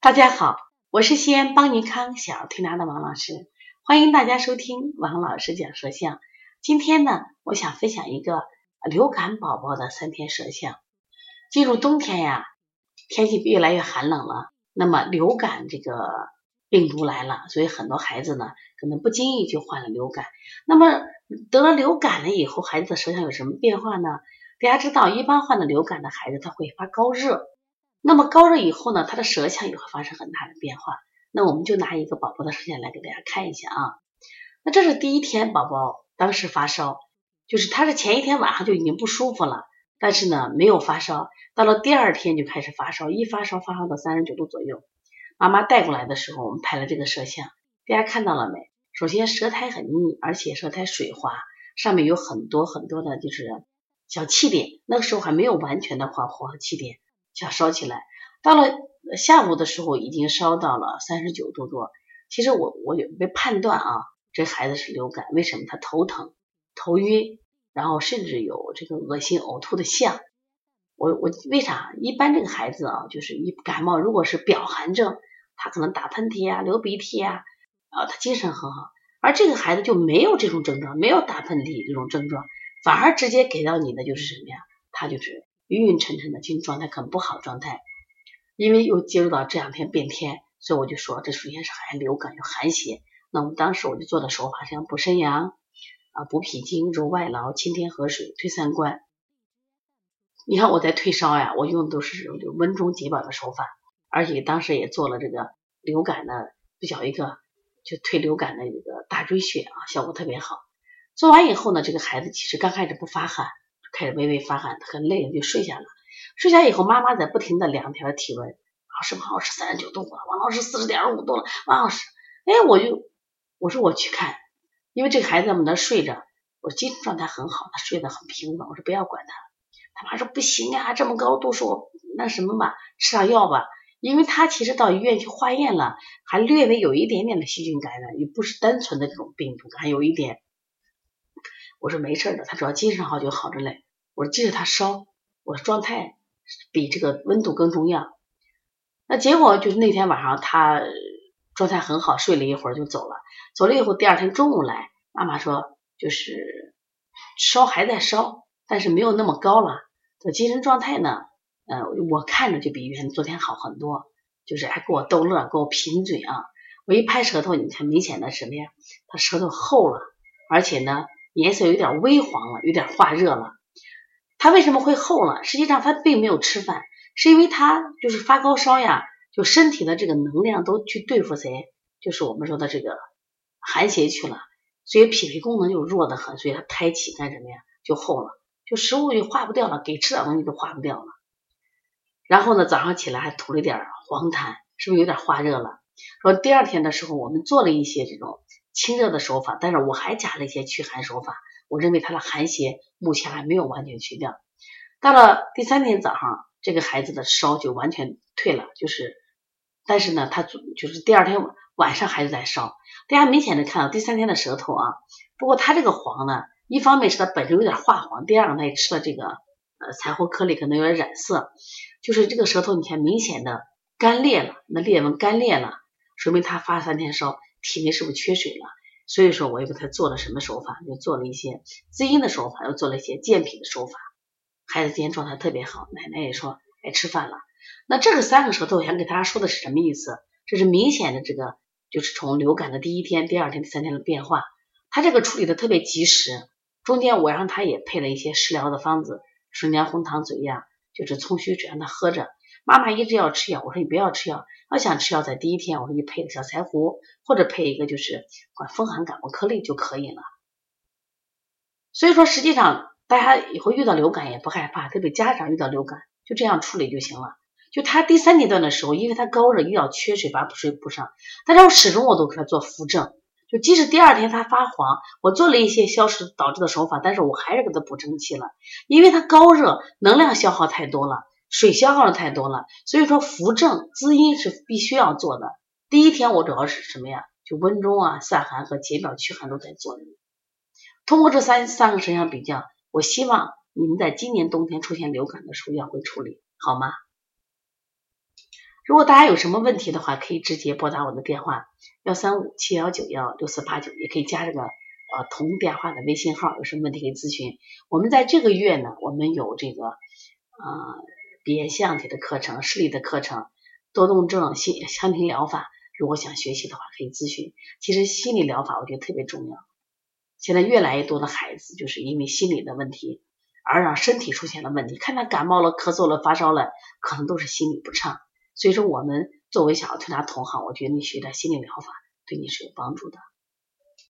大家好，我是西安邦尼康小儿推拿的王老师，欢迎大家收听王老师讲舌象。今天呢，我想分享一个流感宝宝的三天舌象。进入冬天呀，天气越来越寒冷了，那么流感这个病毒来了，所以很多孩子呢，可能不经意就患了流感。那么得了流感了以后，孩子的舌象有什么变化呢？大家知道，一般患了流感的孩子，他会发高热。那么高热以后呢，他的舌象也会发生很大的变化。那我们就拿一个宝宝的舌象来给大家看一下啊。那这是第一天宝宝当时发烧，就是他是前一天晚上就已经不舒服了，但是呢没有发烧，到了第二天就开始发烧，一发烧发烧到三十九度左右。妈妈带过来的时候，我们拍了这个舌象，大家看到了没？首先舌苔很腻，而且舌苔水滑，上面有很多很多的就是小气点，那个时候还没有完全的化化气点。想烧起来，到了下午的时候已经烧到了三十九度多。其实我我有被判断啊，这孩子是流感。为什么？他头疼、头晕，然后甚至有这个恶心、呕吐的象。我我为啥？一般这个孩子啊，就是一感冒，如果是表寒症，他可能打喷嚏啊、流鼻涕啊，啊，他精神很好。而这个孩子就没有这种症状，没有打喷嚏这种症状，反而直接给到你的就是什么呀？他就是。晕晕沉沉的，精神状态很不好的状态，因为又接触到这两天变天，所以我就说这首先是寒流感，有寒邪。那我们当时我就做的手法像补肾阳啊、补脾经、揉外劳、清天河水、推三关。你看我在退烧呀，我用的都是温中解表的手法，而且当时也做了这个流感的比较一个就退流感的一个大椎穴啊，效果特别好。做完以后呢，这个孩子其实刚开始不发汗。开始微微发汗，很累了就睡下了。睡下以后，妈妈在不停的量他的体温。老师，王老师三十九度了，王老师四十点五度了，王老师，哎，我就我说我去看，因为这个孩子在我们那睡着，我精神状态很好，他睡得很平稳。我说不要管他。他妈说不行啊，这么高度数，那什么吧，吃点药吧。因为他其实到医院去化验了，还略微有一点点的细菌感染，也不是单纯的这种病毒，还有一点。我说没事的，他只要精神好就好着嘞。我说即使他烧，我说状态比这个温度更重要。那结果就是那天晚上他状态很好，睡了一会儿就走了。走了以后，第二天中午来，妈妈说就是烧还在烧，但是没有那么高了。这精神状态呢，呃，我看着就比原昨天好很多，就是还给我逗乐，给我贫嘴啊。我一拍舌头，你看明显的什么呀？他舌头厚了，而且呢。颜色有点微黄了，有点化热了。他为什么会厚了？实际上他并没有吃饭，是因为他就是发高烧呀，就身体的这个能量都去对付谁？就是我们说的这个寒邪去了，所以脾胃功能就弱得很，所以他胎气干什么呀？就厚了，就食物就化不掉了，给吃点东西都化不掉了。然后呢，早上起来还吐了点黄痰，是不是有点化热了？说第二天的时候，我们做了一些这种。清热的手法，但是我还加了一些驱寒手法。我认为他的寒邪目前还没有完全去掉。到了第三天早上，这个孩子的烧就完全退了，就是，但是呢，他就是第二天晚上还是在烧。大家明显的看到第三天的舌头啊，不过他这个黄呢，一方面是他本身有点化黄，第二个他也吃了这个呃柴胡颗粒，可能有点染色，就是这个舌头你看明显的干裂了，那裂纹干裂了，说明他发三天烧。体内是不是缺水了？所以说我又给他做了什么手法？又做了一些滋阴的手法，又做了一些健脾的手法。孩子今天状态特别好，奶奶也说爱吃饭了。那这个三个舌头想给大家说的是什么意思？这是明显的这个，就是从流感的第一天、第二天、第三天的变化。他这个处理的特别及时。中间我让他也配了一些食疗的方子，生姜红糖水呀，就是葱须水让他喝着。妈妈一直要吃药，我说你不要吃药，要想吃药在第一天，我说你配个小柴胡，或者配一个就是管风寒感冒颗粒就可以了。所以说，实际上大家以后遇到流感也不害怕，特别家长遇到流感就这样处理就行了。就他第三阶段的时候，因为他高热，又要缺水，把补水补上，但是我始终我都给他做扶正，就即使第二天他发黄，我做了一些消食导致的手法，但是我还是给他补正气了，因为他高热，能量消耗太多了。水消耗的太多了，所以说扶正滋阴是必须要做的。第一天我主要是什么呀？就温中啊、散寒和解表驱寒都在做。通过这三三个舌象比较，我希望你们在今年冬天出现流感的时候要会处理好吗？如果大家有什么问题的话，可以直接拨打我的电话幺三五七幺九幺六四八九，也可以加这个呃同电话的微信号，有什么问题可以咨询。我们在这个月呢，我们有这个呃鼻炎腺体的课程、视力的课程、多动症心香庭疗法。如果想学习的话，可以咨询。其实心理疗法我觉得特别重要。现在越来越多的孩子就是因为心理的问题而让身体出现了问题，看他感冒了、咳嗽了、发烧了，可能都是心理不畅。所以说，我们作为小儿推拿同行，我觉得你学点心理疗法对你是有帮助的。